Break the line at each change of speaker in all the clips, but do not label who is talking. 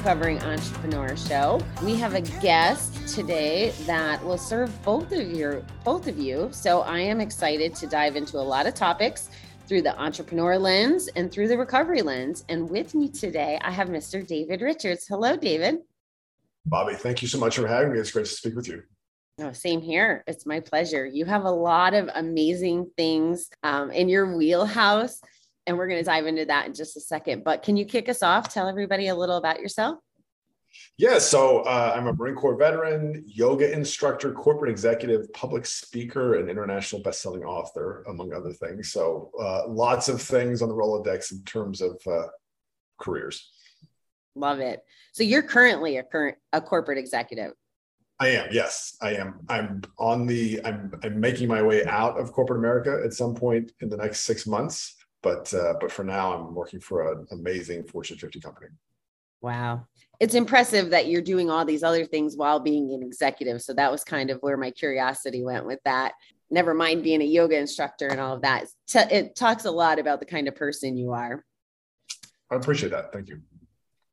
Recovering Entrepreneur Show. We have a guest today that will serve both of your both of you. So I am excited to dive into a lot of topics through the entrepreneur lens and through the recovery lens. And with me today, I have Mr. David Richards. Hello, David.
Bobbie, thank you so much for having me. It's great to speak with you.
Oh, same here. It's my pleasure. You have a lot of amazing things um, in your wheelhouse, and we're going to dive into that in just a second. But can you kick us off? Tell everybody a little about yourself.
Yeah, so uh, I'm a Marine Corps veteran, yoga instructor, corporate executive, public speaker, and international best-selling author, among other things. So uh, lots of things on the Rolodex in terms of uh, careers.
Love it. So you're currently a current a corporate executive.
I am, yes, I am. I'm on the. I'm I'm making my way out of corporate America at some point in the next six months. But uh, but for now, I'm working for an amazing Fortune 50 company.
Wow. It's impressive that you're doing all these other things while being an executive. So that was kind of where my curiosity went with that. Never mind being a yoga instructor and all of that. It talks a lot about the kind of person you are.
I appreciate that. Thank you.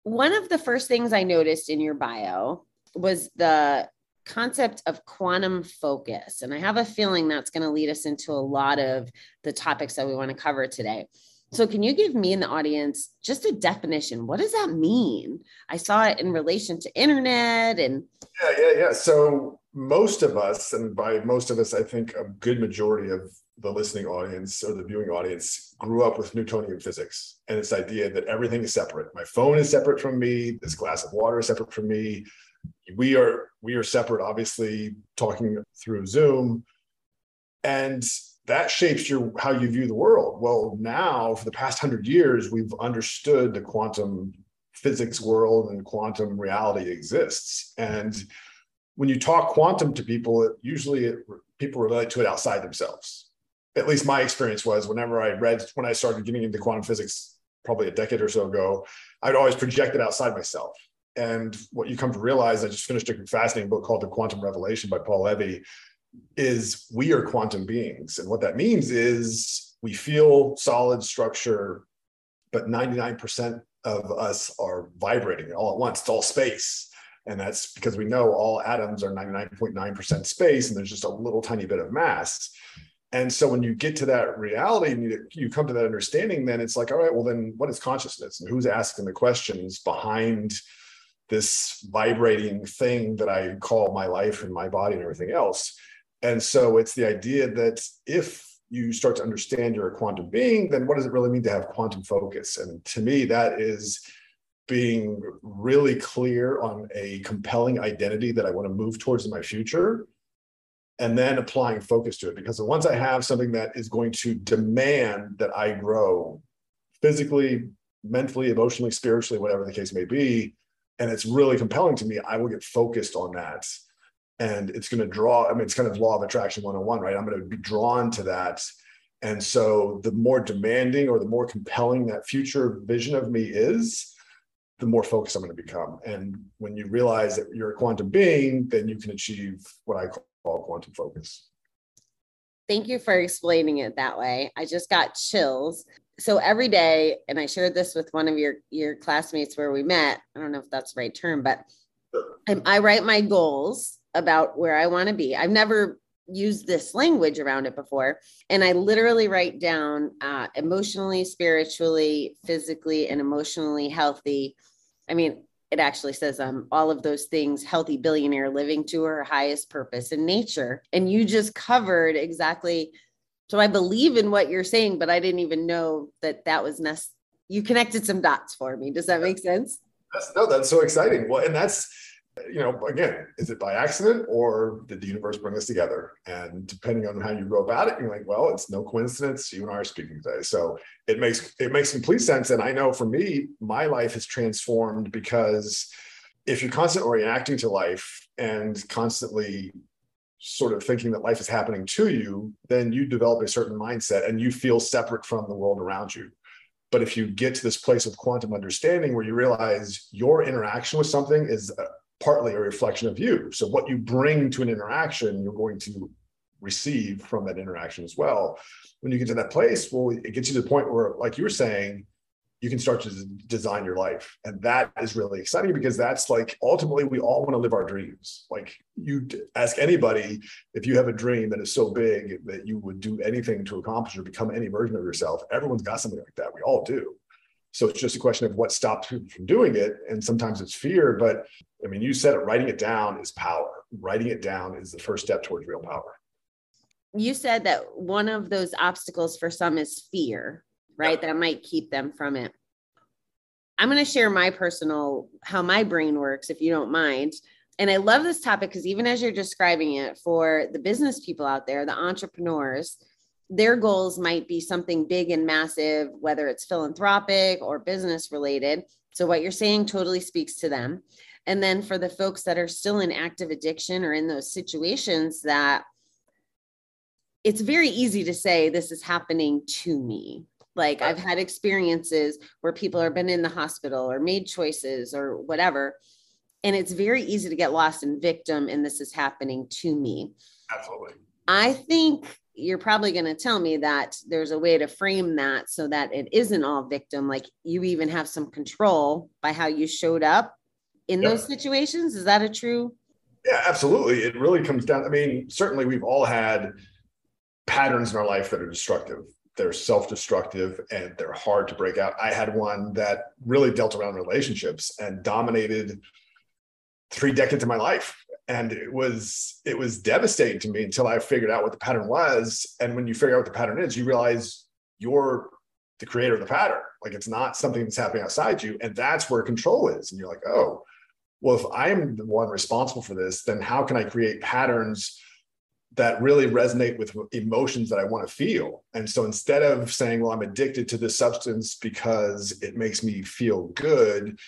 One of the first things I noticed in your bio was the concept of quantum focus. And I have a feeling that's going to lead us into a lot of the topics that we want to cover today. So, can you give me and the audience just a definition? What does that mean? I saw it in relation to internet and.
Yeah, yeah, yeah. So, most of us, and by most of us, I think a good majority of the listening audience or the viewing audience grew up with Newtonian physics and this idea that everything is separate. My phone is separate from me. This glass of water is separate from me. We are we are separate. Obviously, talking through Zoom, and that shapes your how you view the world. Well, now for the past hundred years, we've understood the quantum physics world and quantum reality exists. And when you talk quantum to people, it, usually it, people relate to it outside themselves. At least my experience was whenever I read when I started getting into quantum physics, probably a decade or so ago, I'd always project it outside myself. And what you come to realize, I just finished a fascinating book called The Quantum Revelation by Paul Levy is we are quantum beings. And what that means is we feel solid structure, but 99% of us are vibrating all at once. It's all space. And that's because we know all atoms are 99.9% space and there's just a little tiny bit of mass. And so when you get to that reality and you, you come to that understanding, then it's like, all right, well, then what is consciousness? And who's asking the questions behind this vibrating thing that I call my life and my body and everything else? And so it's the idea that if you start to understand you're a quantum being, then what does it really mean to have quantum focus? And to me, that is being really clear on a compelling identity that I want to move towards in my future, and then applying focus to it. Because once I have something that is going to demand that I grow physically, mentally, emotionally, spiritually, whatever the case may be, and it's really compelling to me, I will get focused on that. And it's going to draw i mean it's kind of law of attraction 101 right? I'm going to be drawn to that. And so the more demanding or the more compelling that future vision of me is the more focused i'm going to become. And when you realize that you're a quantum being then you can achieve what i call quantum focus.
Thank you for explaining it that way. I just got chills. So every day, and I shared this with one of your your classmates where we met. I don't know if that's the right term, but I, I write my goals about where I want to be. I've never used this language around it before. And I literally write down uh, emotionally, spiritually, physically, and emotionally healthy. I mean, it actually says um, all of those things healthy billionaire living to her highest purpose in nature. And you just covered exactly. So I believe in what you're saying, but I didn't even know that that was necessary. You connected some dots for me. Does that make sense?
That's, no, that's so exciting. Well, and that's you know, again, is it by accident or did the universe bring us together? And depending on how you go about it, you're like, well, it's no coincidence you and I are speaking today. So it makes it makes complete sense. And I know for me, my life has transformed because if you're constantly reacting to life and constantly sort of thinking that life is happening to you, then you develop a certain mindset and you feel separate from the world around you. But if you get to this place of quantum understanding where you realize your interaction with something is uh, partly a reflection of you. So what you bring to an interaction, you're going to receive from that interaction as well. When you get to that place, well, it gets you to the point where, like you were saying, you can start to design your life. And that is really exciting because that's like ultimately we all want to live our dreams. Like you ask anybody if you have a dream that is so big that you would do anything to accomplish or become any version of yourself. Everyone's got something like that. We all do. So it's just a question of what stops people from doing it. And sometimes it's fear. But I mean, you said it, writing it down is power. Writing it down is the first step towards real power.
You said that one of those obstacles for some is fear right? That might keep them from it. I'm going to share my personal, how my brain works, if you don't mind. And I love this topic because even as you're describing it for the business people out there, the entrepreneurs, their goals might be something big and massive, whether it's philanthropic or business related. So, what you're saying totally speaks to them. And then for the folks that are still in active addiction or in those situations that it's very easy to say, This is happening to me, like I've had experiences where people have been in the hospital or made choices or whatever. And it's very easy to get lost in victim and this is happening to me.
Absolutely.
I think you're probably going to tell me that there's a way to frame that so that it isn't all victim. Like you even have some control by how you showed up in those situations. Is that a true?
Yeah, absolutely. It really comes down. I mean, certainly we've all had patterns in our life that are destructive they're self-destructive and they're hard to break out. I had one that really dealt around relationships and dominated three decades of my life. And it was it was devastating to me until I figured out what the pattern was. And when you figure out what the pattern is, you realize you're the creator of the pattern. Like it's not something that's happening outside you. And that's where control is. And you're like, oh, well, if I am the one responsible for this, then how can I create patterns that really resonate with emotions that I want to feel. And so instead of saying, well, I'm addicted to this substance because it makes me feel good,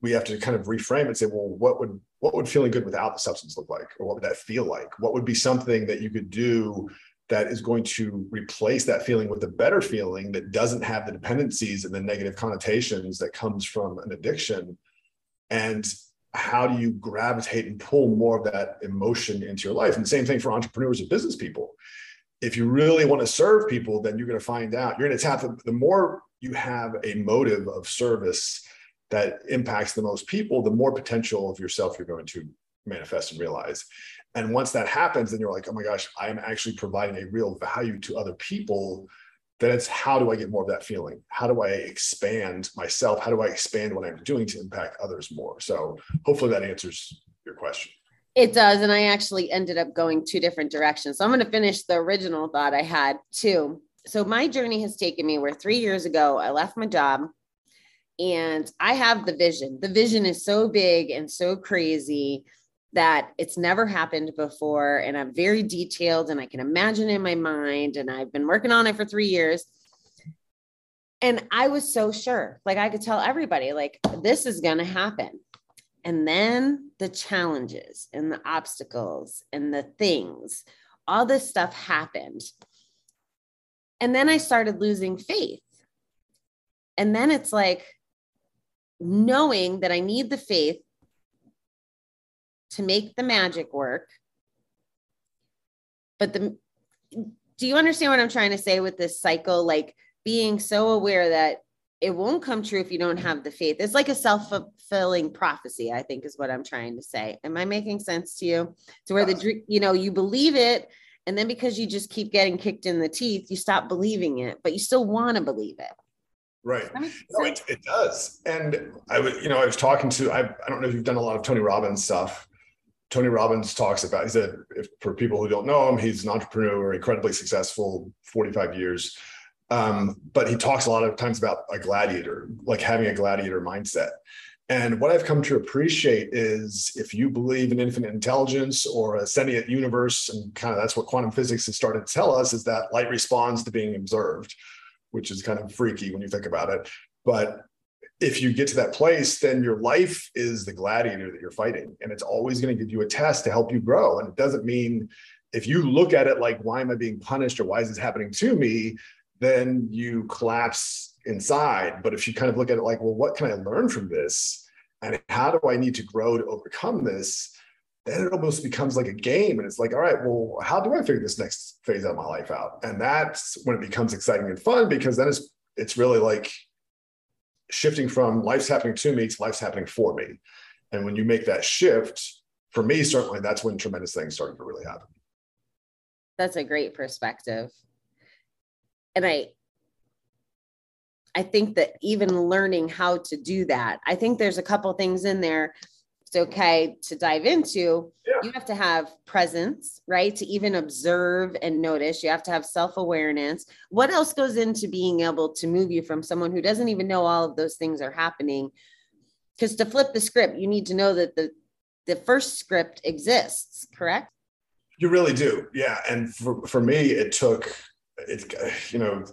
we have to kind of reframe it and say, well, what would what would feeling good without the substance look like? Or what would that feel like? What would be something that you could do that is going to replace that feeling with a better feeling that doesn't have the dependencies and the negative connotations that comes from an addiction? And how do you gravitate and pull more of that emotion into your life? And same thing for entrepreneurs and business people. If you really want to serve people, then you're going to find out you're going to tap the, the more you have a motive of service that impacts the most people, the more potential of yourself you're going to manifest and realize. And once that happens, then you're like, oh my gosh, I am actually providing a real value to other people then it's how do I get more of that feeling? How do I expand myself? How do I expand what I'm doing to impact others more? So hopefully that answers your question.
It does. And I actually ended up going two different directions. So I'm going to finish the original thought I had too. So my journey has taken me where three years ago I left my job and I have the vision. The vision is so big and so crazy that it's never happened before and I'm very detailed and I can imagine in my mind and I've been working on it for 3 years. And I was so sure. Like I could tell everybody like this is going to happen. And then the challenges and the obstacles and the things, all this stuff happened. And then I started losing faith. And then it's like knowing that I need the faith to make the magic work. But the do you understand what I'm trying to say with this cycle? Like being so aware that it won't come true if you don't have the faith. It's like a self fulfilling prophecy, I think is what I'm trying to say. Am I making sense to you? To where the, you know, you believe it. And then because you just keep getting kicked in the teeth, you stop believing it, but you still want to believe it.
Right. No, it, it does. And I was, you know, I was talking to, I, I don't know if you've done a lot of Tony Robbins stuff, Tony Robbins talks about. He's a for people who don't know him, he's an entrepreneur, incredibly successful, 45 years. Um, but he talks a lot of times about a gladiator, like having a gladiator mindset. And what I've come to appreciate is if you believe in infinite intelligence or a sentient universe, and kind of that's what quantum physics has started to tell us, is that light responds to being observed, which is kind of freaky when you think about it. But if you get to that place, then your life is the gladiator that you're fighting. And it's always going to give you a test to help you grow. And it doesn't mean if you look at it like, why am I being punished or why is this happening to me? Then you collapse inside. But if you kind of look at it like, well, what can I learn from this? And how do I need to grow to overcome this? Then it almost becomes like a game. And it's like, all right, well, how do I figure this next phase of my life out? And that's when it becomes exciting and fun because then it's it's really like shifting from life's happening to me to life's happening for me. And when you make that shift, for me, certainly that's when tremendous things started to really happen.
That's a great perspective. And I I think that even learning how to do that, I think there's a couple things in there okay to dive into,
Yeah.
you have to have presence, right? To even observe and notice. You have to have self awareness. What else goes into being able to move you from someone who doesn't even know all of those things are happening? Because to flip the script, you need to know that the the first script exists, correct?
You really do. Yeah. And for, for me, it took, it, you know,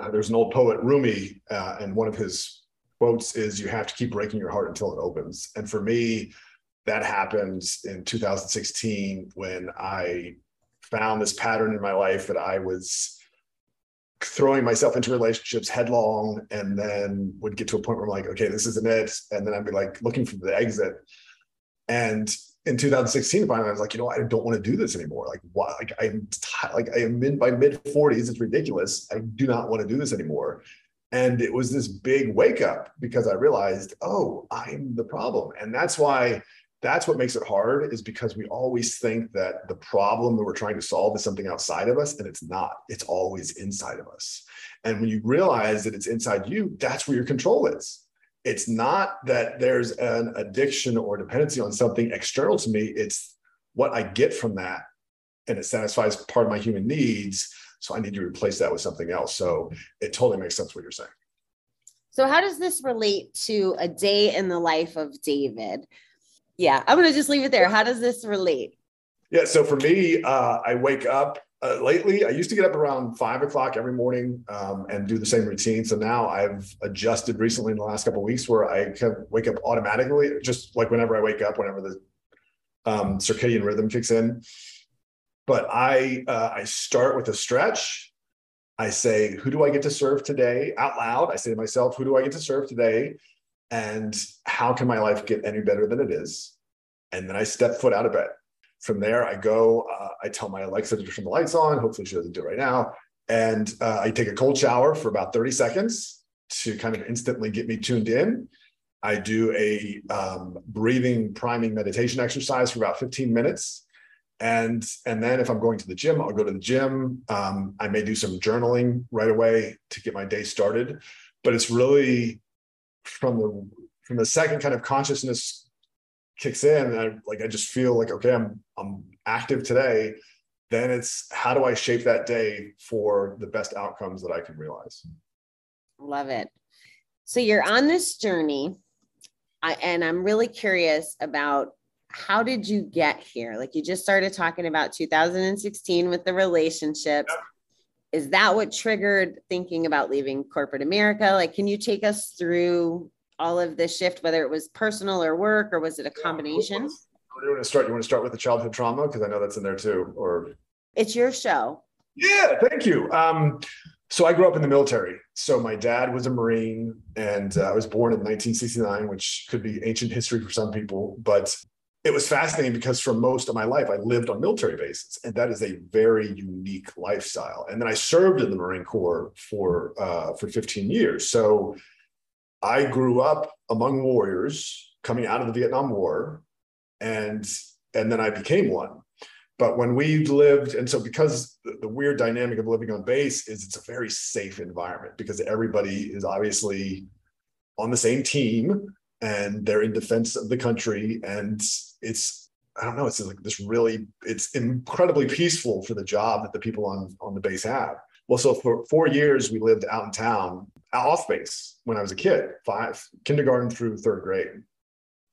uh, there's an old poet, Rumi, uh, and one of his quotes is you have to keep breaking your heart until it opens. And for me, that happened in 2016 when I found this pattern in my life that I was throwing myself into relationships headlong and then would get to a point where I'm like, okay, this isn't it. And then I'd be like looking for the exit. And in 2016, finally, I was like, you know, I don't want to do this anymore. Like, why? Like, I'm t- like, I am in my mid 40s. It's ridiculous. I do not want to do this anymore. And it was this big wake up because I realized, oh, I'm the problem. And that's why that's what makes it hard is because we always think that the problem that we're trying to solve is something outside of us and it's not. It's always inside of us. And when you realize that it's inside you that's where your control is. It's not that there's an addiction or dependency on something external to me. It's what i get from that and it satisfies part of my human needs so i need to replace that with something else so it totally makes sense what you're saying
So, how does this relate to a day in the life of David? Yeah, I'm going to just leave it there. How does this relate?
Yeah. So for me, uh, I wake up uh, lately. I used to get up around five o'clock every morning um, and do the same routine. So now I've adjusted recently in the last couple of weeks where I kind of wake up automatically, just like whenever I wake up, whenever the um, circadian rhythm kicks in. But I uh, I start with a stretch. I say, who do I get to serve today? Out loud, I say to myself, who do I get to serve today? And how can my life get any better than it is? And then I step foot out of bed. From there, I go, uh, I tell my Alexa to turn the lights on. Hopefully, she doesn't do it right now. And uh, I take a cold shower for about 30 seconds to kind of instantly get me tuned in. I do a um, breathing priming meditation exercise for about 15 minutes. And, and then if I'm going to the gym, I'll go to the gym. Um, I may do some journaling right away to get my day started. But it's really from the from the second kind of consciousness kicks in I like I just feel like okay I'm I'm active today then it's how do I shape that day for the best outcomes that I can realize
Love it. So, you're on this journey, I, and I'm really curious about how did you get here? Like, you just started talking about 2016 with the relationships.
Yep.
Is that what triggered thinking about leaving corporate America? Like, can you take us through all of this shift, whether it was personal or work, or was it a combination?
you want to start you want to start with the childhood trauma because I know that's in there too or
It's your show.
Yeah, thank you. Um, so I grew up in the military. So my dad was a Marine, and uh, I was born in 1969, which could be ancient history for some people, but it was fascinating because for most of my life I lived on military bases, and that is a very unique lifestyle. And then I served in the Marine Corps for uh, for 15 years. So I grew up among warriors coming out of the Vietnam War, and and then I became one. But when we lived, and so because the, the weird dynamic of living on base is it's a very safe environment because everybody is obviously on the same team and they're in defense of the country. And it's, I don't know, it's like this really, it's incredibly peaceful for the job that the people on, on the base have. Well, so for four years, we lived out in town, off base when I was a kid, five, kindergarten through third grade.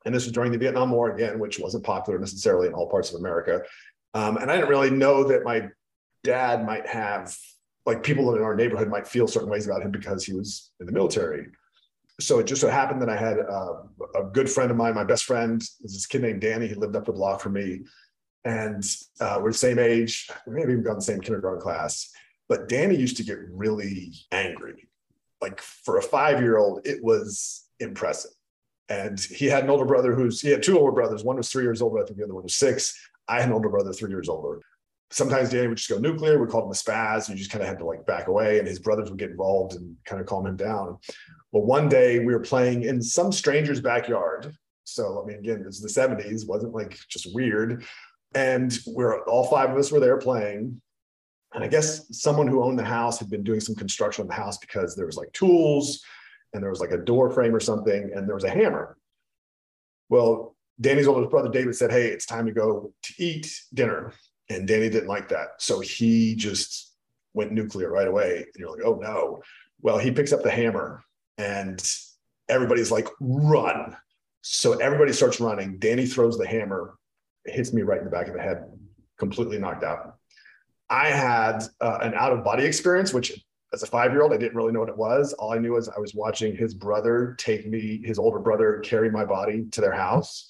And this was during the Vietnam War again, which wasn't popular necessarily in all parts of America. Um, and I didn't really know that my dad might have, like, people in our neighborhood might feel certain ways about him because he was in the military. So it just so happened that I had uh, a good friend of mine, my best friend, is this kid named Danny. He lived up the block from me, and uh, we're the same age. We may have even gone the same kindergarten class. But Danny used to get really angry. Like for a five-year-old, it was impressive. And he had an older brother who's he had two older brothers. One was three years older. I think the other one was six. I had an older brother, three years older. Sometimes Danny would just go nuclear. We called him a spaz, and you just kind of had to like back away. And his brothers would get involved and kind of calm him down. Well, one day we were playing in some stranger's backyard. So I mean, again, it was the 70s, wasn't like just weird. And we're all five of us were there playing. And I guess someone who owned the house had been doing some construction on the house because there was like tools and there was like a door frame or something, and there was a hammer. Well, Danny's oldest brother David said, Hey, it's time to go to eat dinner. And Danny didn't like that. So he just went nuclear right away. And you're like, oh no. Well, he picks up the hammer and everybody's like, run. So everybody starts running. Danny throws the hammer, hits me right in the back of the head, completely knocked out. I had uh, an out of body experience, which as a five year old, I didn't really know what it was. All I knew was I was watching his brother take me, his older brother, carry my body to their house.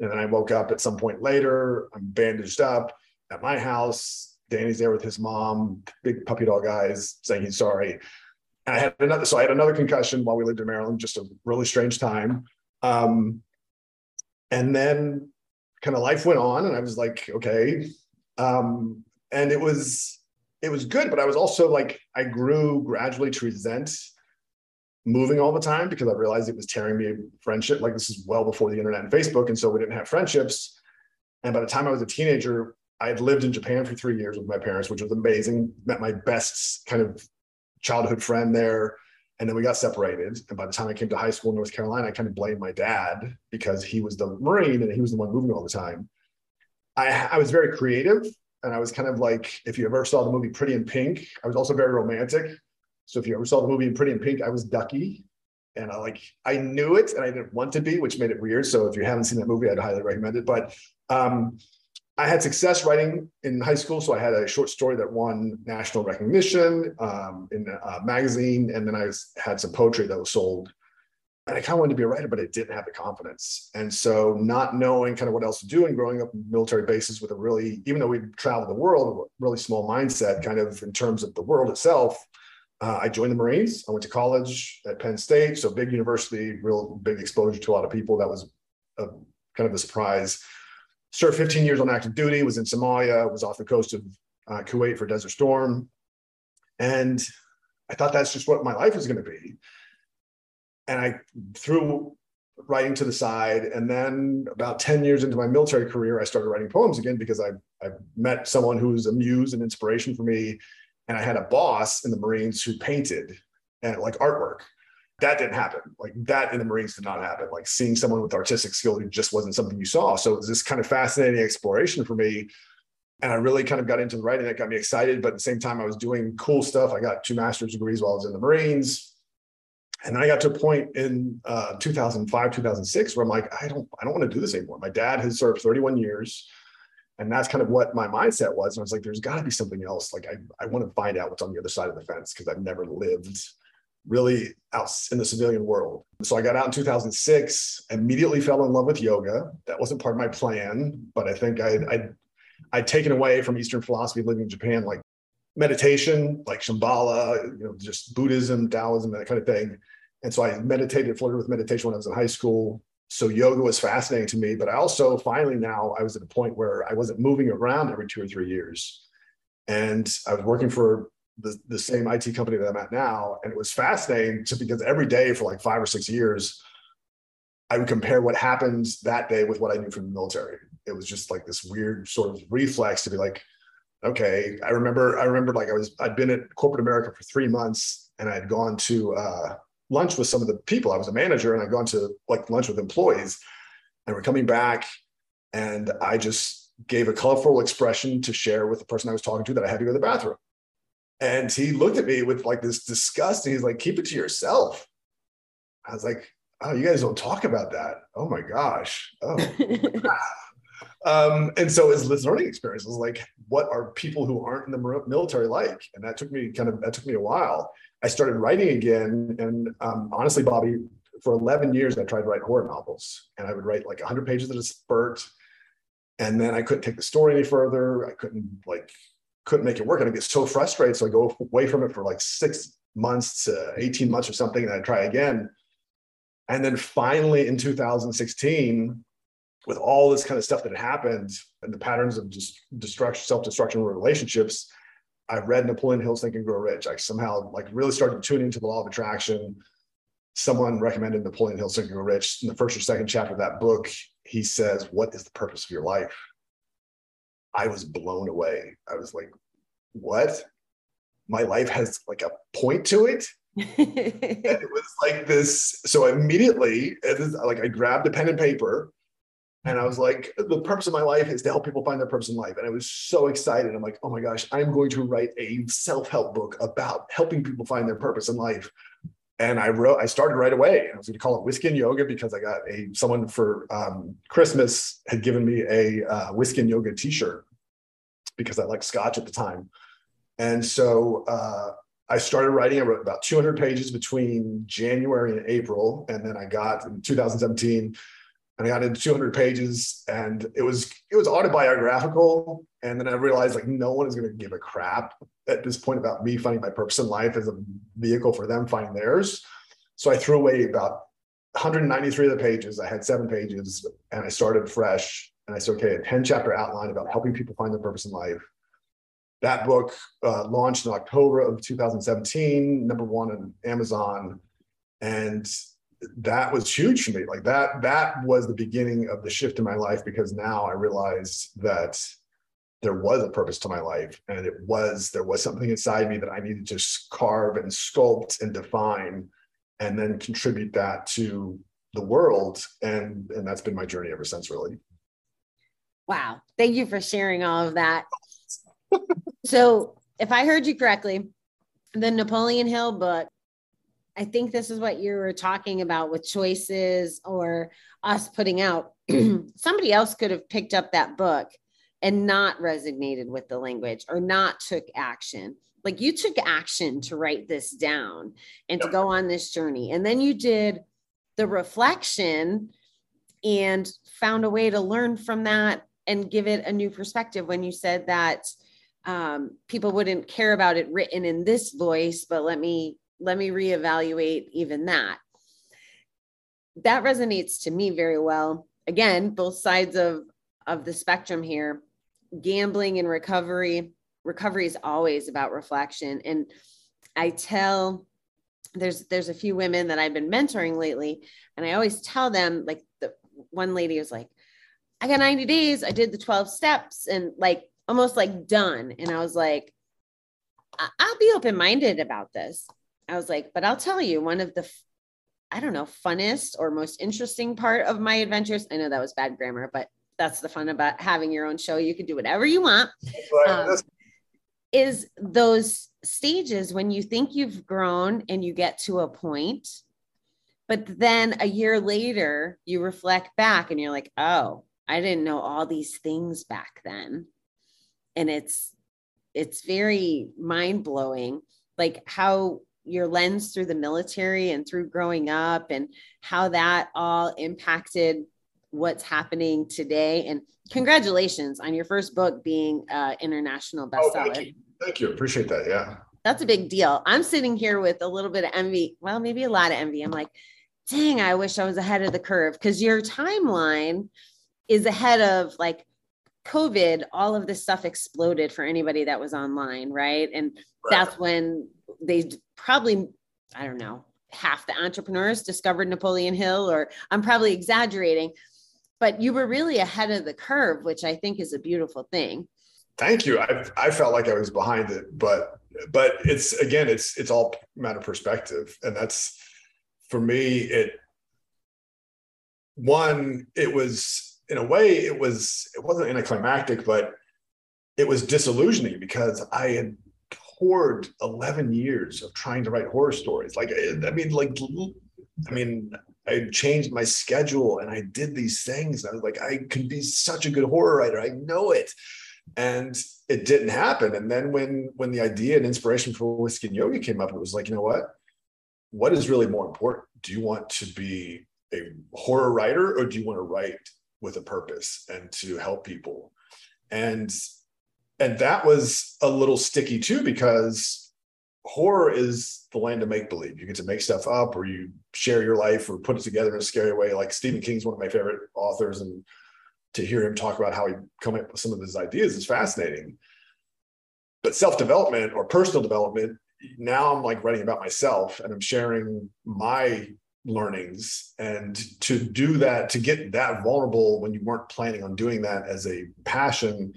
And then I woke up at some point later. I'm bandaged up at my house. Danny's there with his mom, big puppy dog eyes, saying he's sorry. And I had another, so I had another concussion while we lived in Maryland, just a really strange time. Um, and then kind of life went on, and I was like, okay. Um, and it was it was good, but I was also like, I grew gradually to resent moving all the time because I realized it was tearing me friendship. Like this is well before the internet and Facebook, and so we didn't have friendships. And by the time I was a teenager, I had lived in Japan for three years with my parents, which was amazing. Met my best kind of childhood friend there. And then we got separated. And by the time I came to high school in North Carolina, I kind of blamed my dad because he was the Marine and he was the one moving all the time. I, I was very creative and I was kind of like, if you ever saw the movie Pretty in Pink, I was also very romantic. So if you ever saw the movie in Pretty in Pink, I was Ducky. And I like, I knew it and I didn't want to be, which made it weird. So if you haven't seen that movie, I'd highly recommend it. But um, I had success writing in high school. So I had a short story that won national recognition um, in a magazine. And then I was, had some poetry that was sold. And I kind of wanted to be a writer, but I didn't have the confidence. And so, not knowing kind of what else to do and growing up military bases with a really, even though we traveled the world, a really small mindset kind of in terms of the world itself, uh, I joined the Marines. I went to college at Penn State. So, big university, real big exposure to a lot of people. That was a, kind of a surprise served 15 years on active duty, was in Somalia, was off the coast of uh, Kuwait for Desert Storm. And I thought that's just what my life was going to be. And I threw writing to the side. And then about 10 years into my military career, I started writing poems again because I, I met someone who was a muse and inspiration for me. And I had a boss in the Marines who painted and like artwork that didn't happen. Like that in the Marines did not happen. Like seeing someone with artistic skill just wasn't something you saw. So it was this kind of fascinating exploration for me. And I really kind of got into the writing that got me excited. But at the same time, I was doing cool stuff. I got two master's degrees while I was in the Marines. And then I got to a point in uh, 2005, 2006, where I'm like, I don't, I don't want to do this anymore. My dad has served 31 years. And that's kind of what my mindset was. And I was like, there's got to be something else. Like, I, I want to find out what's on the other side of the fence because I've never lived really out in the civilian world. So I got out in 2006, immediately fell in love with yoga. That wasn't part of my plan, but I think I'd, I'd, I'd taken away from Eastern philosophy living in Japan, like meditation, like Shambhala, you know, just Buddhism, Taoism, that kind of thing. And so I meditated, flirted with meditation when I was in high school. So yoga was fascinating to me, but I also finally now I was at a point where I wasn't moving around every two or three years. And I was working for the, the same IT company that I'm at now. And it was fascinating just because every day for like five or six years, I would compare what happened that day with what I knew from the military. It was just like this weird sort of reflex to be like, okay, I remember, I remember like I was, I'd been at corporate America for three months and I had gone to uh, lunch with some of the people. I was a manager and I'd gone to like lunch with employees and we're coming back and I just gave a colorful expression to share with the person I was talking to that I had to go to the bathroom. And he looked at me with like this disgust and he's like, keep it to yourself. I was like, oh, you guys don't talk about that. Oh my gosh. Oh. um, and so his learning experience was like, what are people who aren't in the military like? And that took me kind of, that took me a while. I started writing again. And um, honestly, Bobbie, for 11 years, I tried to write horror novels and I would write like 100 pages at a spurt. And then I couldn't take the story any further. I couldn't like, couldn't make it work. And I get so frustrated. So I go away from it for like six months to 18 months or something. And I try again. And then finally in 2016, with all this kind of stuff that had happened and the patterns of just destruction, self-destruction relationships, I read Napoleon Hill's Think and Grow Rich. I somehow like really started tuning into the law of attraction. Someone recommended Napoleon Hill's Think and Grow Rich. In the first or second chapter of that book, he says, What is the purpose of your life? I was blown away. I was like, What? My life has like a point to it. and it was like this. So immediately, like I grabbed a pen and paper and I was like, the purpose of my life is to help people find their purpose in life. And I was so excited. I'm like, oh my gosh, I'm going to write a self-help book about helping people find their purpose in life. And I wrote, I started right away. I was going to call it Whiskey and Yoga because I got a someone for um, Christmas had given me a uh, Whiskey and Yoga T-shirt because I liked Scotch at the time. And so uh, I started writing. I wrote about 200 pages between January and April, and then I got in 2017 and I got into 200 pages. And it was it was autobiographical. And then I realized like no one is going to give a crap at this point about me finding my purpose in life as a vehicle for them finding theirs. So I threw away about 193 of the pages. I had seven pages and I started fresh and I said okay a 10 chapter outline about helping people find their purpose in life that book uh, launched in October of 2017 number one on Amazon and that was huge for me. Like that, that was the beginning of the shift in my life because now I realized that there was a purpose to my life and it was there was something inside me that I needed to carve and sculpt and define and then contribute that to the world and and that's been my journey ever since really.
Wow. Thank you for sharing all of that. so, if I heard you correctly, the Napoleon Hill book I think this is what you were talking about with choices or us putting out. Somebody else could have picked up that book and not resonated with the language or not took action. Like you took action to write this down and to go on this journey. And then you did the reflection and found a way to learn from that and give it a new perspective when you said that um, people wouldn't care about it written in this voice, but let me let me reevaluate even that. That resonates to me very well. Again, both sides of, of the spectrum here gambling and recovery. Recovery is always about reflection. And I tell there's there's a few women that I've been mentoring lately, and I always tell them like the one lady was like, I got 90 days, I did the 12 steps, and like almost like done. And I was like, I'll be open minded about this. I was like, but I'll tell you, one of the, I don't know, funnest or most interesting part of my adventures. I know that was bad grammar, but that's the fun about having your own show. You can do whatever you want. Um, is those stages when you think you've grown and you get to a point, but then a year later you reflect back and you're like, oh, I didn't know all these things back then. And it's, it's very mind blowing, like how your lens through the military and through growing up and how that all impacted what's happening today. And congratulations on your first book being uh, international bestseller. Oh,
thank, you. thank you. Appreciate that. Yeah.
That's a big deal. I'm sitting here with a little bit of envy. Well, maybe a lot of envy. I'm like, dang, I wish I was ahead of the curve because your timeline is ahead of like COVID, all of this stuff exploded for anybody that was online, right? And right. that's when they probably, I don't know, half the entrepreneurs discovered Napoleon Hill, or I'm probably exaggerating, but you were really ahead of the curve, which I think is a beautiful thing.
Thank you. I, I felt like I was behind it, but but it's again, it's it's all matter of perspective, and that's for me. It one, it was in a way, it was it wasn't anticlimactic, but it was disillusioning because I had poured 11 years of trying to write horror stories. Like, I mean, like, I mean, I changed my schedule and I did these things. I was like, I can be such a good horror writer. I know it. And it didn't happen. And then when when the idea and inspiration for whiskey and yoga came up, it was like, you know what? what is really more important? Do you want to be a horror writer or do you want to write with a purpose and to help people? And and that was a little sticky too because horror is the land of make believe. You get to make stuff up or you share your life or put it together in a scary way. Like Stephen King's one of my favorite authors and to hear him talk about how he come up with some of his ideas is fascinating. But self-development or personal development now I'm like writing about myself and I'm sharing my learnings. And to do that, to get that vulnerable when you weren't planning on doing that as a passion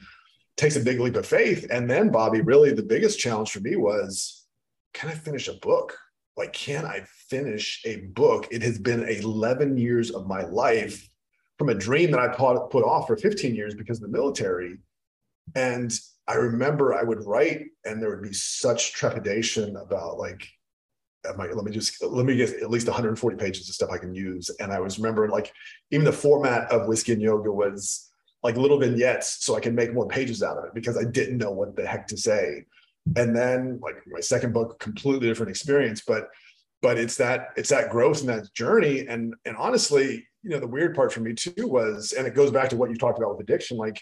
takes a big leap of faith. And then, Bobbie really the biggest challenge for me was can I finish a book? Like, can I finish a book? It has been 11 years of my life from a dream that I put off for 15 years because of the military. And I remember I would write and there would be such trepidation about like, my, let me just let me get at least 140 pages of stuff I can use. And I was remembering like even the format of whiskey and yoga was like little vignettes so I can make more pages out of it because I didn't know what the heck to say. And then like my second book, completely different experience, but but it's that it's that growth and that journey. And and honestly, you know, the weird part for me too was, and it goes back to what you talked about with addiction, like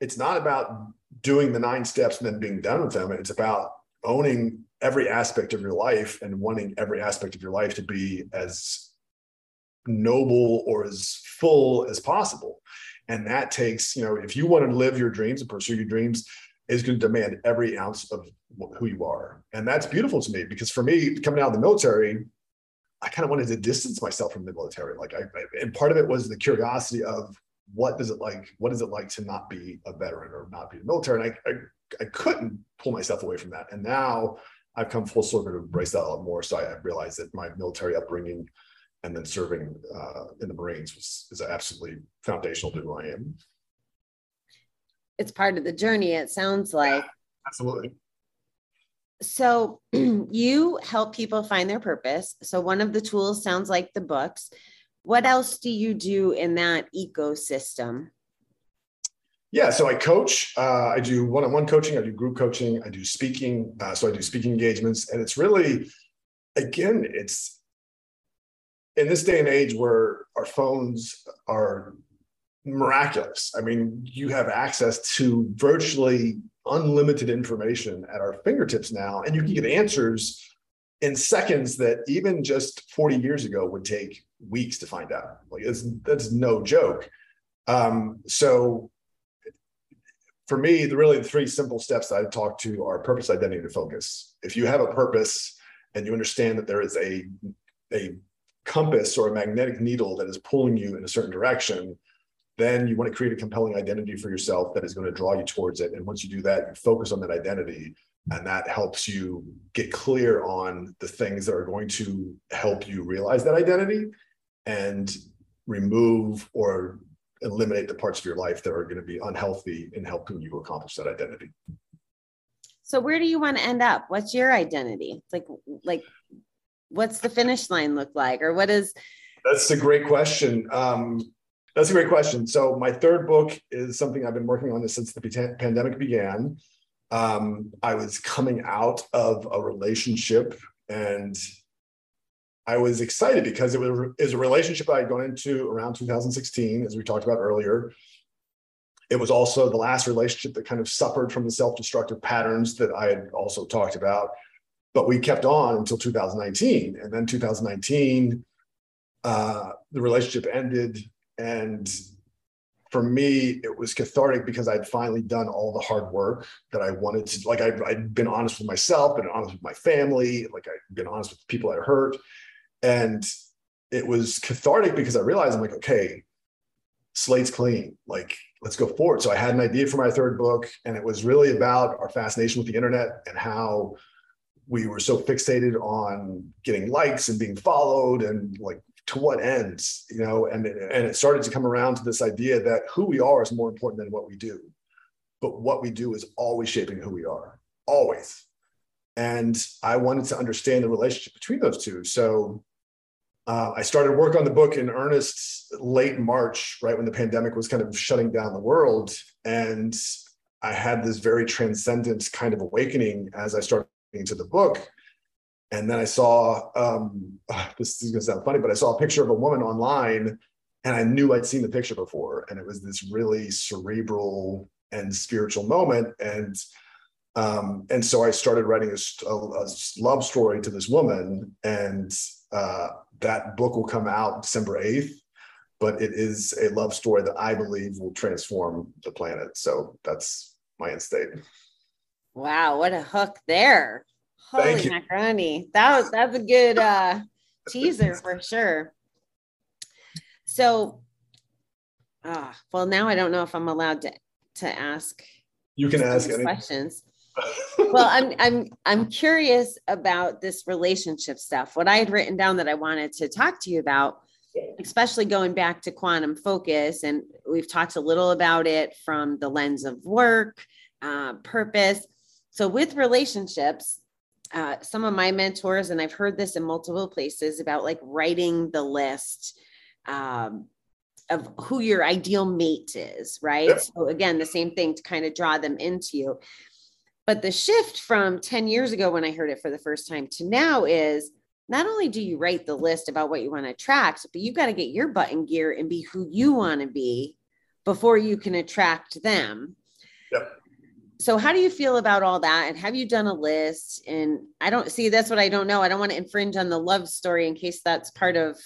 it's not about doing the nine steps and then being done with them. It's about owning every aspect of your life and wanting every aspect of your life to be as noble or as full as possible. And that takes, you know, if you want to live your dreams and pursue your dreams, is going to demand every ounce of who you are. And that's beautiful to me because for me, coming out of the military, I kind of wanted to distance myself from the military. Like I, I and part of it was the curiosity of what does it like what is it like to not be a veteran or not be in the military and I, I, I couldn't pull myself away from that. And now i've come full circle to embrace that a lot more. So i realized that my military upbringing and then serving uh, in the marines was is absolutely foundational to who i am.
It's part of the journey it sounds like.
absolutely.
So you help people find their purpose. So one of the tools sounds like the books. What else do you do in that ecosystem?
Yeah, so I coach. Uh, I do one-on-one coaching. I do group coaching. I do speaking. Uh, so I do speaking engagements, and it's really, again, it's in this day and age where our phones are miraculous. I mean, you have access to virtually unlimited information at our fingertips now, and you can get answers in seconds that even just 40 years ago would take weeks to find out. Like it's that's no joke. Um, so for me, the really the three simple steps that I talk to are purpose, identity, and focus. If you have a purpose and you understand that there is a a compass or a magnetic needle that is pulling you in a certain direction, then you want to create a compelling identity for yourself that is going to draw you towards it. And once you do that, you focus on that identity, and that helps you get clear on the things that are going to help you realize that identity and remove or eliminate the parts of your life that are going to be unhealthy in helping you accomplish that identity.
So where do you want to end up? What's your identity? Like like what's the finish line look like or what is
That's a great question. Um, that's a great question. So my third book is something I've been working on this since the pandemic began. Um, I was coming out of a relationship and I was excited because it was, it was a relationship I had gone into around 2016, as we talked about earlier. It was also the last relationship that kind of suffered from the self destructive patterns that I had also talked about. But we kept on until 2019. And then 2019, uh, the relationship ended. And for me, it was cathartic because I'd finally done all the hard work that I wanted to. Like, I'd, I'd been honest with myself, been honest with my family, like, I'd been honest with the people I hurt and it was cathartic because I realized I'm like, okay, slate's clean. Like, let's go forward. So I had an idea for my third book, and it was really about our fascination with the internet and how we were so fixated on getting likes and being followed and like to what ends, you know, and, and it started to come around to this idea that who we are is more important than what we do. But what we do is always shaping who we are, always. And I wanted to understand the relationship between those two. So uh, I started work on the book in earnest late March, right when the pandemic was kind of shutting down the world. And I had this very transcendent kind of awakening as I started into the book. And then I saw um, this is gonna sound funny, but I saw a picture of a woman online, and I knew I'd seen the picture before, and it was this really cerebral and spiritual moment, and um, and so I started writing a, a, a, love story to this woman, and uh, that book will come out December eighth. But it is a love story that I believe will transform the planet. So that's my end state.
Wow, what a hook there!
Thank
Holy
you.
macaroni. That was that's a good uh teaser for sure. So ah, well now I don't know if I'm allowed to to ask
You can ask any.
questions. Well, I'm I'm I'm curious about this relationship stuff. What I had written down that I wanted to talk to you about, especially going back to quantum focus, and we've talked a little about it from the lens of work, uh, purpose. So with relationships, uh, some of my mentors, and I've heard this in multiple places about like writing the list um, of who your ideal mate is, right?
Yep.
So again, the same thing to kind of draw them into you. But the shift from 10 years ago when I heard it for the first time to now is not only do you write the list about what you want to attract, but you've got to get your butt in gear and be who you want to be before you can attract them.
Yep.
So how do you feel about all that? And have you done a list? And I don't see that's what I don't know. I don't want to infringe on the love story in case that's part of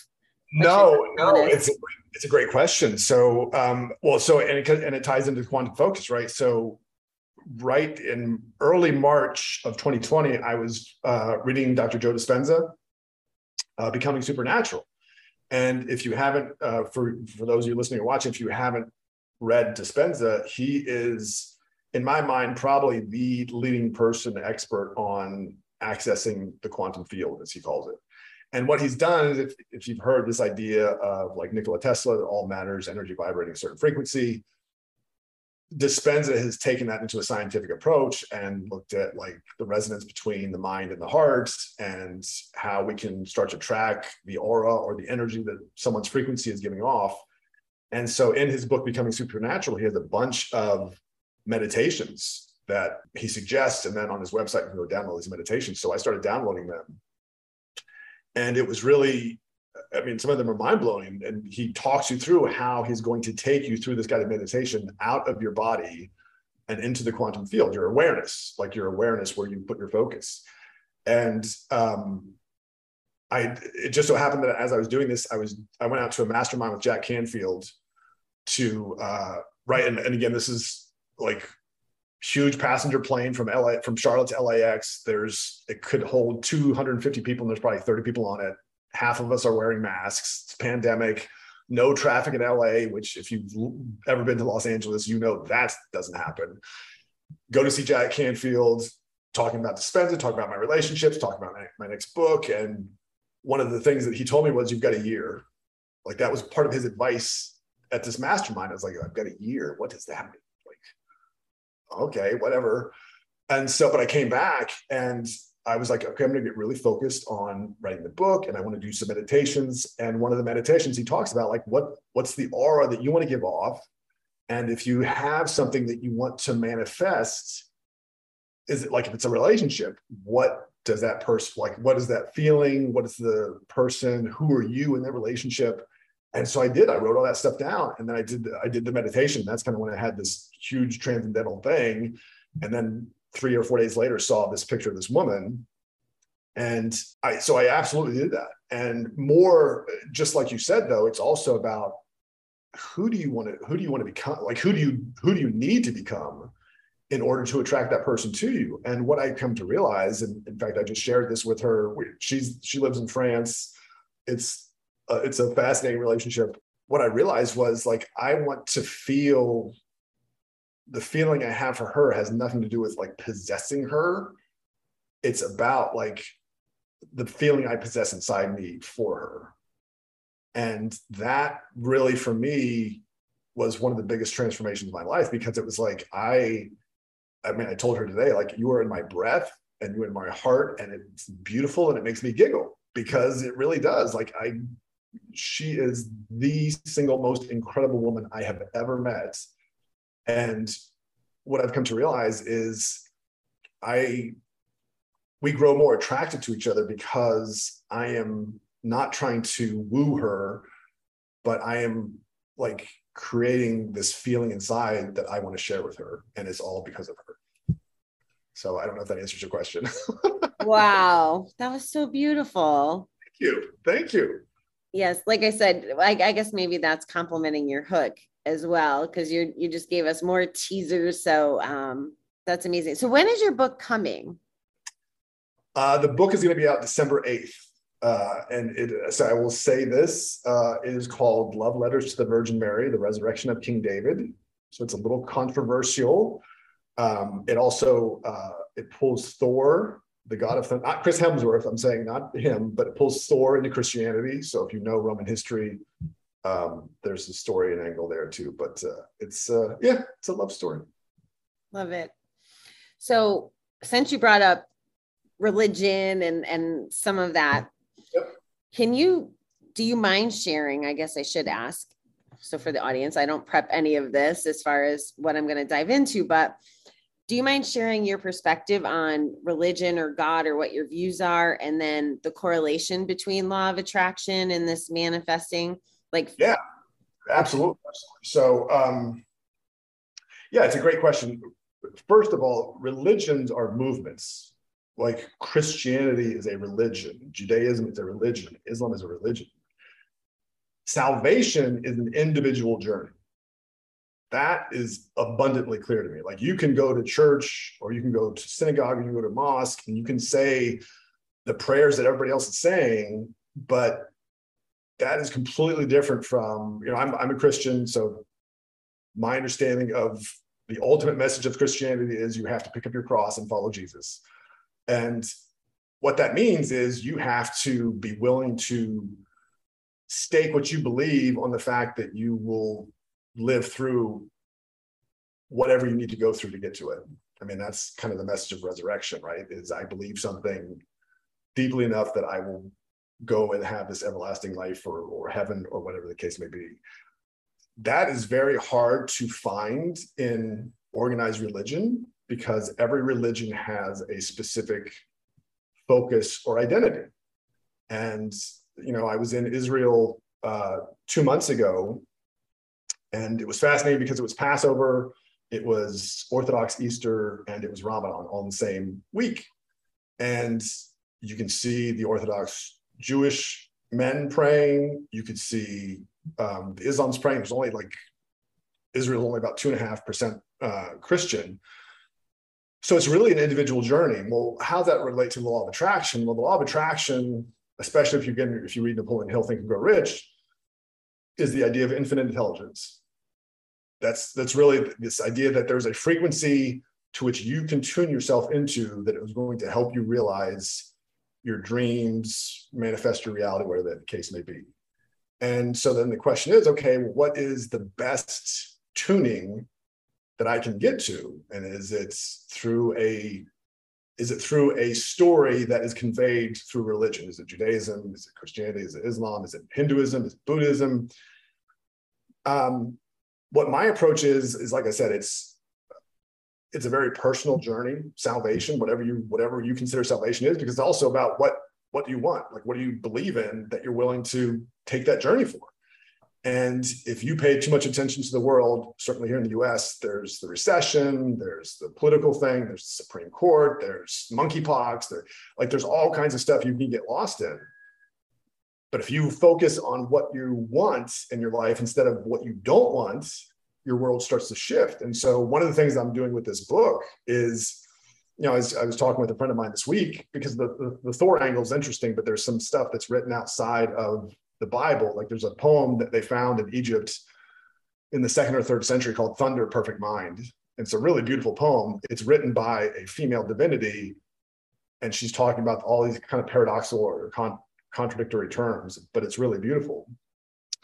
No, no, it's a, it's a great question. So, um, well, so and it, and it ties into quantum focus, right? So, right in early March of 2020, I was uh, reading Dr. Joe Dispenza, uh, Becoming Supernatural. And if you haven't, uh, for for those of you listening or watching, if you haven't read Dispenza, he is, in my mind, probably the leading person expert on accessing the quantum field, as he calls it. And what he's done is, if, if you've heard this idea of like Nikola Tesla, that all matters, energy vibrating a certain frequency, Dispenza has taken that into a scientific approach and looked at like the resonance between the mind and the heart and how we can start to track the aura or the energy that someone's frequency is giving off. And so in his book, Becoming Supernatural, he has a bunch of meditations that he suggests. And then on his website, you can go download these meditations. So I started downloading them and it was really i mean some of them are mind-blowing and he talks you through how he's going to take you through this guided meditation out of your body and into the quantum field your awareness like your awareness where you put your focus and um i it just so happened that as i was doing this i was i went out to a mastermind with jack canfield to uh right and, and again this is like huge passenger plane from LA from Charlotte to LAX. There's it could hold 250 people, and there's probably 30 people on it. Half of us are wearing masks. It's pandemic, no traffic in LA, which if you've ever been to Los Angeles, you know that doesn't happen. Go to see Jack Canfield, talking about Dispenza, talking about my relationships, talking about my, my next book. And one of the things that he told me was, You've got a year. Like that was part of his advice at this mastermind. I was like, I've got a year. What does that mean? Like, okay, whatever. And so, but I came back and I was like, okay, I'm going to get really focused on writing the book and I want to do some meditations. And one of the meditations he talks about, like, what, what's the aura that you want to give off? And if you have something that you want to manifest, is it like if it's a relationship, what does that person like? What is that feeling? What is the person? Who are you in that relationship? And so I did. I wrote all that stuff down, and then I did. I did the meditation. That's kind of when I had this huge transcendental thing. And then three or four days later, saw this picture of this woman, and I. So I absolutely did that. And more, just like you said, though, it's also about who do you want to who do you want to become? Like who do you who do you need to become in order to attract that person to you? And what I come to realize, and in fact, I just shared this with her. She's she lives in France. It's uh, it's a fascinating relationship. What I realized was like I want to feel the feeling I have for her has nothing to do with like possessing her. It's about like the feeling I possess inside me for her. And that really for me was one of the biggest transformations of my life because it was like I I mean I told her today like you are in my breath and you're in my heart and it's beautiful and it makes me giggle because it really does like I she is the single most incredible woman I have ever met. And what I've come to realize is I we grow more attracted to each other because I am not trying to woo her, but I am like creating this feeling inside that I want to share with her. And it's all because of her. So I don't know if that answers your question.
wow. That was so beautiful.
Thank you. Thank you.
Yes. Like I said, I, I guess maybe that's complimenting your hook as well, because you you just gave us more teasers. So um that's amazing. So when is your book coming?
Uh, the book is going to be out December 8th. Uh, and it, so I will say this uh, it is called Love Letters to the Virgin Mary, the Resurrection of King David. So it's a little controversial. Um, it also uh, it pulls Thor, the god of not Chris Hemsworth. I'm saying not him, but it pulls Thor into Christianity. So if you know Roman history, um, there's a story and angle there too. But uh, it's uh, yeah, it's a love story.
Love it. So since you brought up religion and and some of that,
Yep.
can you do you mind sharing? I guess I should ask. So for the audience, I don't prep any of this as far as what I'm going to dive into, but do you mind sharing your perspective on religion or God or what your views are, and then the correlation between law of attraction and this manifesting? Like,
Yeah. Absolutely. So, um, yeah, it's a great question. First of all, religions are movements. Like Christianity is a religion, Judaism is a religion, Islam is a religion. Salvation is an individual journey. That is abundantly clear to me. Like you can go to church or you can go to synagogue and you go to mosque and you can say the prayers that everybody else is saying, but that is completely different from, you know, I'm, I'm a Christian, so my understanding of the ultimate message of Christianity is you have to pick up your cross and follow Jesus. And what that means is you have to be willing to stake what you believe on the fact that you will live through whatever you need to go through to get to it. I mean, that's kind of the message of resurrection, right? Is I believe something deeply enough that I will go and have this everlasting life or, or heaven or whatever the case may be. That is very hard to find in organized religion because every religion has a specific focus or identity. And, you know, I was in Israel uh, two months ago, and it was fascinating because it was Passover, it was Orthodox Easter, and it was Ramadan all in the same week. And you can see the Orthodox Jewish men praying. You could see um, the Islam's praying. There's only like Israel's only about two and a half percent uh, Christian. So it's really an individual journey. Well, how does that relate to the law of attraction? Well, the law of attraction, especially if you get if you read Napoleon Hill, Think and Grow Rich, is the idea of infinite intelligence. That's that's really this idea that there's a frequency to which you can tune yourself into that is going to help you realize your dreams, manifest your reality, whatever the case may be. And so then the question is, okay, what is the best tuning that I can get to? And is it through a is it through a story that is conveyed through religion? Is it Judaism? Is it Christianity? Is it Islam? Is it Hinduism? Is it Buddhism? Um, what my approach is is like I said, it's it's a very personal mm-hmm. journey, salvation, mm-hmm. whatever you whatever you consider salvation is, because it's also about what what do you want, like what do you believe in that you're willing to take that journey for. And if you pay too much attention to the world, certainly here in the US, there's the recession, there's the political thing, there's the Supreme Court, there's monkeypox, there, like there's all kinds of stuff you can get lost in. But if you focus on what you want in your life instead of what you don't want, your world starts to shift. And so one of the things I'm doing with this book is, you know, I was, I was talking with a friend of mine this week because the, the, the Thor angle is interesting, but there's some stuff that's written outside of the Bible. Like there's a poem that they found in Egypt in the second or third century called Thunder Perfect Mind. And it's a really beautiful poem. It's written by a female divinity, and she's talking about all these kind of paradoxical or con- contradictory terms, but it's really beautiful.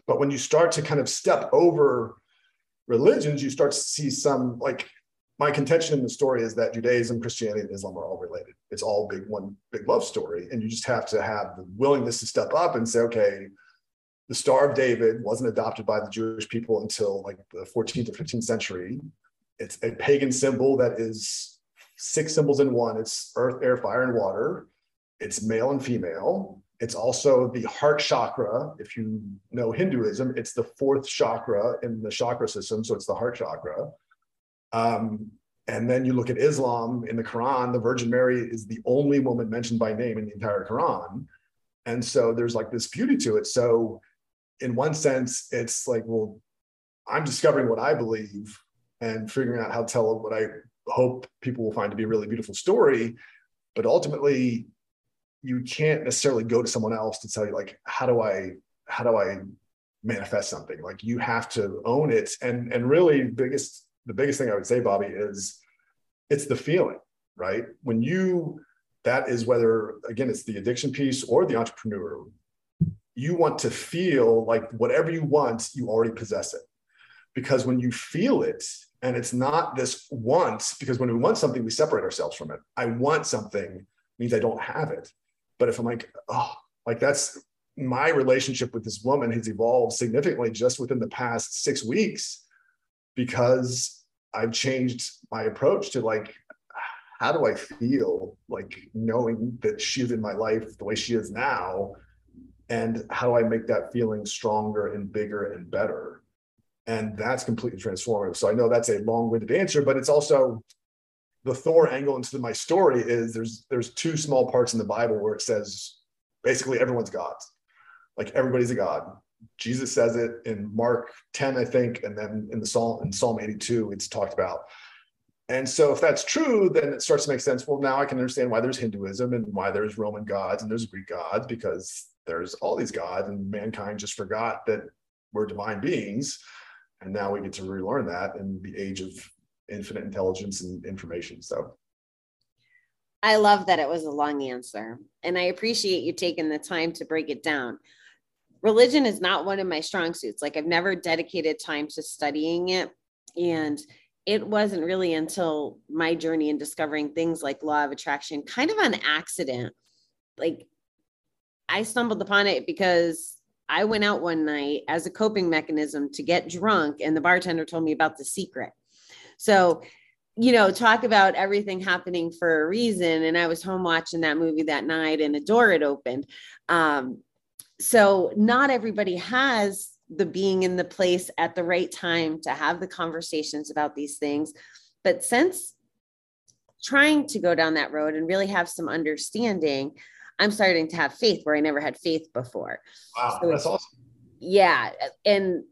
But when you start to kind of step over religions, you start to see some like my contention in the story is that Judaism, Christianity, and Islam are all related. It's all big one big love story, and you just have to have the willingness to step up and say, okay, the Star of David wasn't adopted by the Jewish people until like the 14th or 15th century. It's a pagan symbol that is six symbols in one. It's earth, air, fire, and water. It's male and female. It's also the heart chakra. If you know Hinduism, it's the fourth chakra in the chakra system. So it's the heart chakra. Um, and then you look at Islam in the Quran, the Virgin Mary is the only woman mentioned by name in the entire Quran. And so there's like this beauty to it. So, in one sense, it's like, well, I'm discovering what I believe and figuring out how to tell what I hope people will find to be a really beautiful story. But ultimately, you can't necessarily go to someone else to tell you, like, how do I, how do I manifest something? Like you have to own it. And and really biggest the biggest thing I would say, Bobbie, is it's the feeling, right? When you, that is whether, again, it's the addiction piece or the entrepreneur, you want to feel like whatever you want, you already possess it. Because when you feel it, and it's not this want, because when we want something, we separate ourselves from it. I want something means I don't have it. But if I'm like, oh, like that's my relationship with this woman has evolved significantly just within the past six weeks because I've changed my approach to like, how do I feel like knowing that she's in my life the way she is now? And how do I make that feeling stronger and bigger and better? And that's completely transformative. So I know that's a long-winded answer, but it's also the Thor angle into my story is there's there's two small parts in the Bible where it says basically everyone's gods. Like everybody's a god. Jesus says it in Mark 10, I think, and then in the Psalm in Psalm 82, it's talked about. And so if that's true, then it starts to make sense. Well, now I can understand why there's Hinduism and why there's Roman gods and there's Greek gods, because there's all these gods, and mankind just forgot that we're divine beings. And now we get to relearn that in the age of infinite intelligence and information. So
I love that it was a long answer. And I appreciate you taking the time to break it down religion is not one of my strong suits. Like I've never dedicated time to studying it. And it wasn't really until my journey in discovering things like law of attraction, kind of on accident. Like I stumbled upon it because I went out one night as a coping mechanism to get drunk, and the bartender told me about the secret. So, you know, talk about everything happening for a reason. And I was home watching that movie that night, and a door had opened. Um, so not everybody has the being in the place at the right time to have the conversations about these things but since trying to go down that road and really have some understanding i'm starting to have faith where i never had faith before
wow so that's awesome
yeah and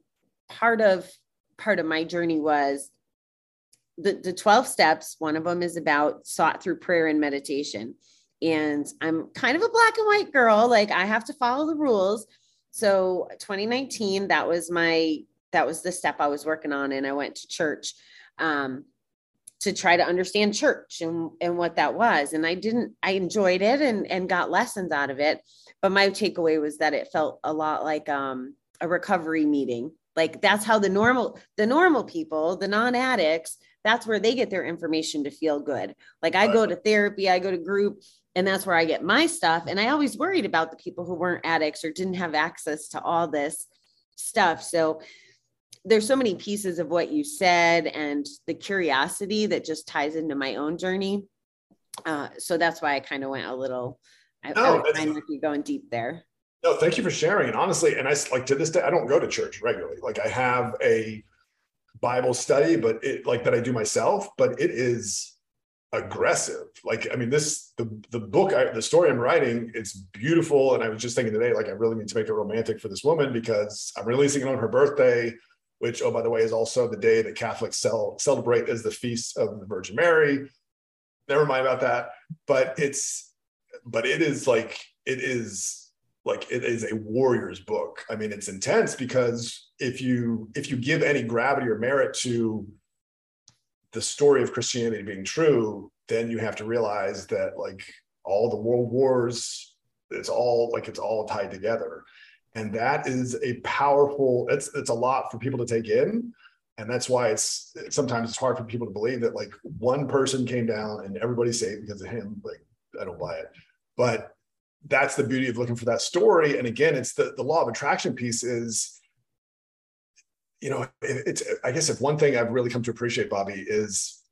part of part of my journey was the, the 12 steps one of them is about sought through prayer and meditation and I'm kind of a black and white girl. Like I have to follow the rules. So 2019, that was my that was the step I was working on, and I went to church um, to try to understand church and and what that was. And I didn't. I enjoyed it and and got lessons out of it. But my takeaway was that it felt a lot like um, a recovery meeting. Like that's how the normal the normal people, the non addicts, that's where they get their information to feel good. Like I go to therapy, I go to group, and that's where I get my stuff. And I always worried about the people who weren't addicts or didn't have access to all this stuff. So there's so many pieces of what you said and the curiosity that just ties into my own journey. Uh, so that's why I kind of went a little, I, no, I find like you going deep there.
No, thank you for sharing. And honestly, and I like to this day, I don't go to church regularly. Like I have a Bible study, but it like that I do myself, but it is aggressive. Like, I mean, this the the book, I, the story I'm writing, it's beautiful. And I was just thinking today, like, I really need to make it romantic for this woman because I'm releasing it on her birthday, which, oh, by the way, is also the day that Catholics cel- celebrate as the feast of the Virgin Mary. Never mind about that. But it's, but it is like it is like it is a warrior's book. I mean, it's intense because if you if you give any gravity or merit to the story of Christianity being true, then you have to realize that like all the world wars, it's all like it's all tied together. And that is a powerful, it's it's a lot for people to take in. And that's why it's sometimes it's hard for people to believe that like one person came down and everybody's saved because of him. Like, I don't buy it. But that's the beauty of looking for that story. And again, it's the, the law of attraction piece is you know, it's, I guess if one thing I've really come to appreciate, Bobbie, is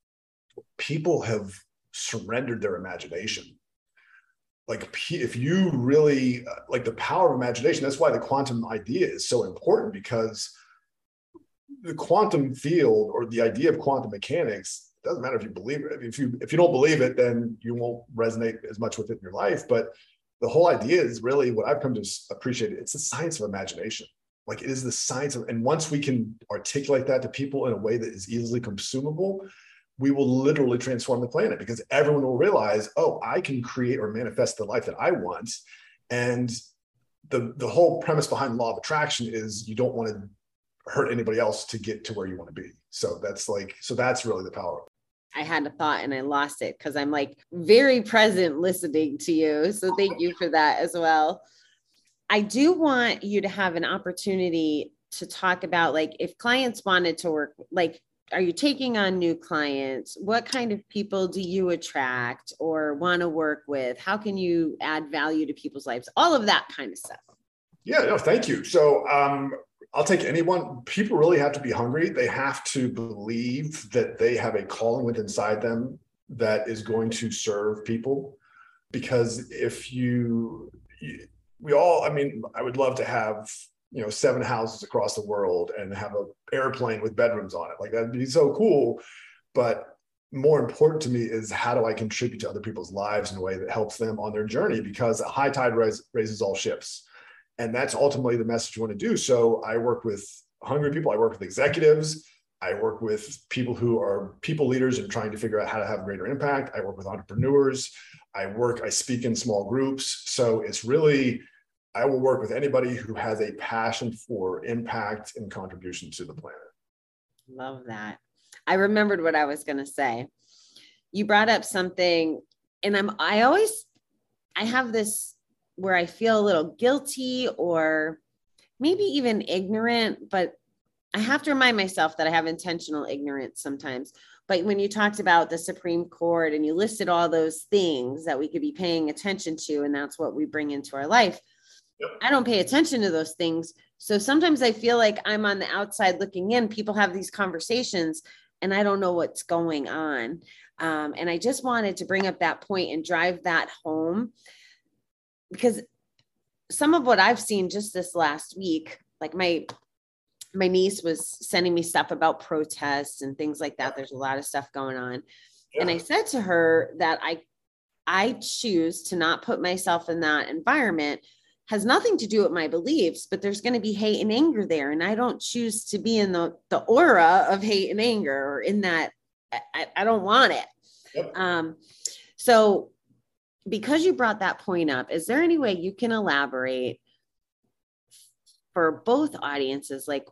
people have surrendered their imagination. Like if you really uh, like the power of imagination that's why the quantum idea is so important because the quantum field or the idea of quantum mechanics doesn't matter if you believe it if you if you don't believe it then you won't resonate as much with it in your life. But the whole idea is really what i've come to appreciate it's the science of imagination like it is the science of and once we can articulate that to people in a way that is easily consumable we will literally transform the planet because everyone will realize, oh, I can create or manifest the life that I want. And the, the whole premise behind law of attraction is you don't want to hurt anybody else to get to where you want to be. So that's like, so that's really the power.
I had a thought and I lost it because I'm like very present listening to you. So thank you for that as well. I do want you to have an opportunity to talk about like if clients wanted to work, like are you taking on new clients? What kind of people do you attract or want to work with? How can you add value to people's lives? All of that kind of stuff.
Yeah no thank you. So um, i'll take anyone. People really have to be hungry. They have to believe that they have a calling within inside them that is going to serve people. Because if you we all i mean i would love to have you know seven houses across the world and have an airplane with bedrooms on it. Like that'd be so cool. But more important to me is how do i contribute to other people's lives in a way that helps them on their journey? Because a high tide rise, raises all ships. And that's ultimately the message you want to do. So i work with hungry people. I work with executives. I work with people who are people leaders and trying to figure out how to have greater impact. I work with entrepreneurs. I work i speak in small groups. So it's really I will work with anybody who has a passion for impact and contribution to the planet.
Love that. I remembered what I was going to say. You brought up something, and I'm, I always, I have this where I feel a little guilty or maybe even ignorant, but I have to remind myself that I have intentional ignorance sometimes. But when you talked about the Supreme Court and you listed all those things that we could be paying attention to, and that's what we bring into our life, I don't pay attention to those things. So sometimes I feel like I'm on the outside looking in. People have these conversations and I don't know what's going on. Um, and I just wanted to bring up that point and drive that home because some of what I've seen just this last week, like my my niece was sending me stuff about protests and things like that. There's a lot of stuff going on. Yeah. And I said to her that I I choose to not put myself in that environment has nothing to do with my beliefs, but there's going to be hate and anger there. And I don't choose to be in the, the aura of hate and anger or in that, I, I don't want it. Yep. Um, so because you brought that point up, is there any way you can elaborate for both audiences? Like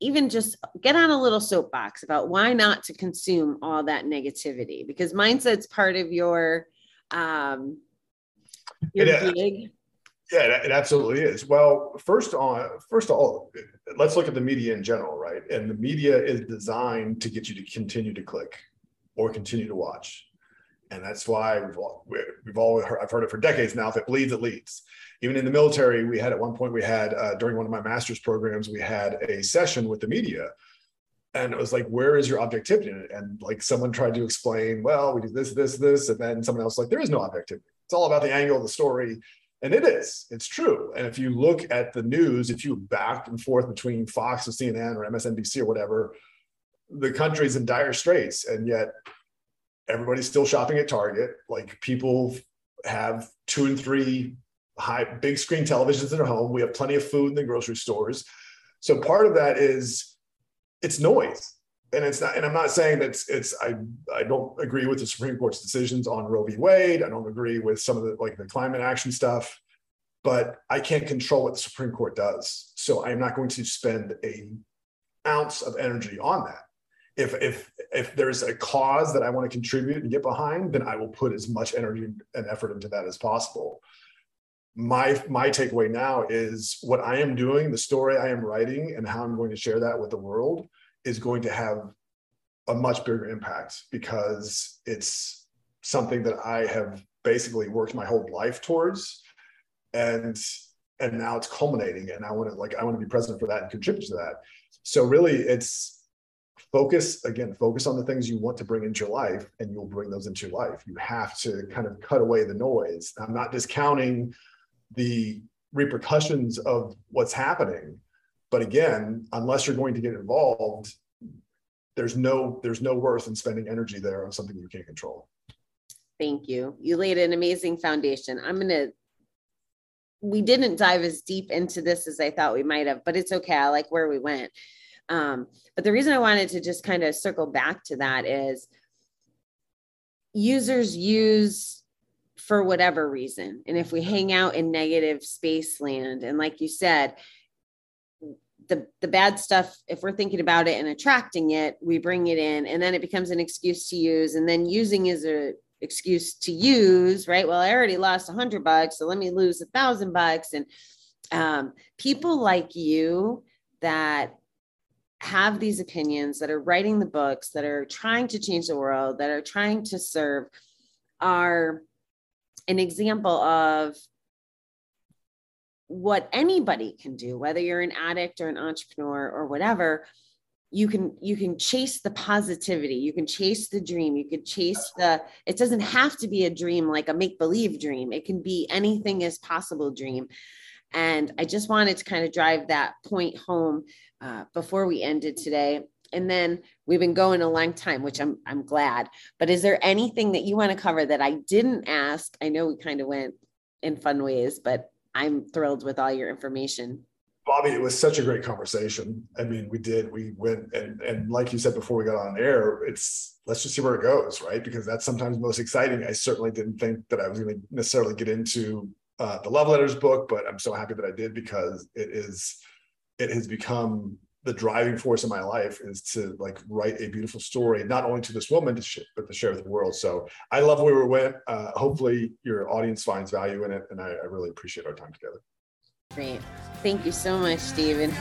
even just get on a little soapbox about why not to consume all that negativity because mindset's part of your um your
it, gig yeah, it absolutely is. Well, first on first of all, let's look at the media in general, right? And the media is designed to get you to continue to click or continue to watch, and that's why we've all, we've all heard, I've heard it for decades now. If it bleeds, it leads. Even in the military, we had at one point we had uh, during one of my master's programs we had a session with the media, and it was like, where is your objectivity? And like someone tried to explain, well, we do this, this, this, and then someone else like, there is no objectivity. It's all about the angle of the story and it is, it's true. And if you look at the news, if you back and forth between Fox and CNN or MSNBC or whatever, the country's in dire straits. And yet everybody's still shopping at Target. Like people have two and three high big screen televisions in their home. We have plenty of food in the grocery stores. So part of that is it's noise. And it's not, and I'm not saying that it's, it's I I don't agree with the Supreme Court's decisions on Roe v. Wade. I don't agree with some of the like the climate action stuff but I can't control what the Supreme Court does. So I'm not going to spend a ounce of energy on that. If if if there's a cause that I want to contribute and get behind, then I will put as much energy and effort into that as possible. My my takeaway now is what I am doing, the story I am writing, and how I'm going to share that with the world is going to have a much bigger impact because it's something that I have basically worked my whole life towards. And and now it's culminating and i want to like i want to be present for that and contribute to that. So really it's focus again focus on the things you want to bring into your life and you'll bring those into your life. You have to kind of cut away the noise. I'm not discounting the repercussions of what's happening but again unless you're going to get involved there's no there's no worth in spending energy there on something you can't control.
Thank you. You laid an amazing foundation. I'm to we didn't dive as deep into this as i thought we might have but it's okay. I like where we went. Um, but the reason I wanted to just kind of circle back to that is users use for whatever reason. And if we hang out in negative space land, and like you said, the, the bad stuff, if we're thinking about it and attracting it, we bring it in and then it becomes an excuse to use. And then using is a excuse to use, right? Well, I already lost a hundred bucks, so let me lose a thousand bucks. And um, people like you that have these opinions, that are writing the books, that are trying to change the world, that are trying to serve, are an example of what anybody can do, whether you're an addict or an entrepreneur or whatever. You can you can chase the positivity, you can chase the dream, you can chase the. It doesn't have to be a dream like a make believe dream. It can be anything is possible dream. And I just wanted to kind of drive that point home uh, before we ended today. And then we've been going a long time, which I'm I'm glad. But is there anything that you want to cover that I didn't ask? I know we kind of went in fun ways, but I'm thrilled with all your information.
Bobbie, it was such a great conversation. I mean, we did, we went and and like you said before we got on air, it's let's just see where it goes, right? Because that's sometimes most exciting. I certainly didn't think that I was going to necessarily get into uh, the love letters book, but I'm so happy that I did because it is it has become the driving force in my life is to like write a beautiful story, not only to this woman, to sh- but to share with the world. So I love where we went. Uh, hopefully, your audience finds value in it, and I, I really appreciate our time together.
Great, thank you so much, Stephen.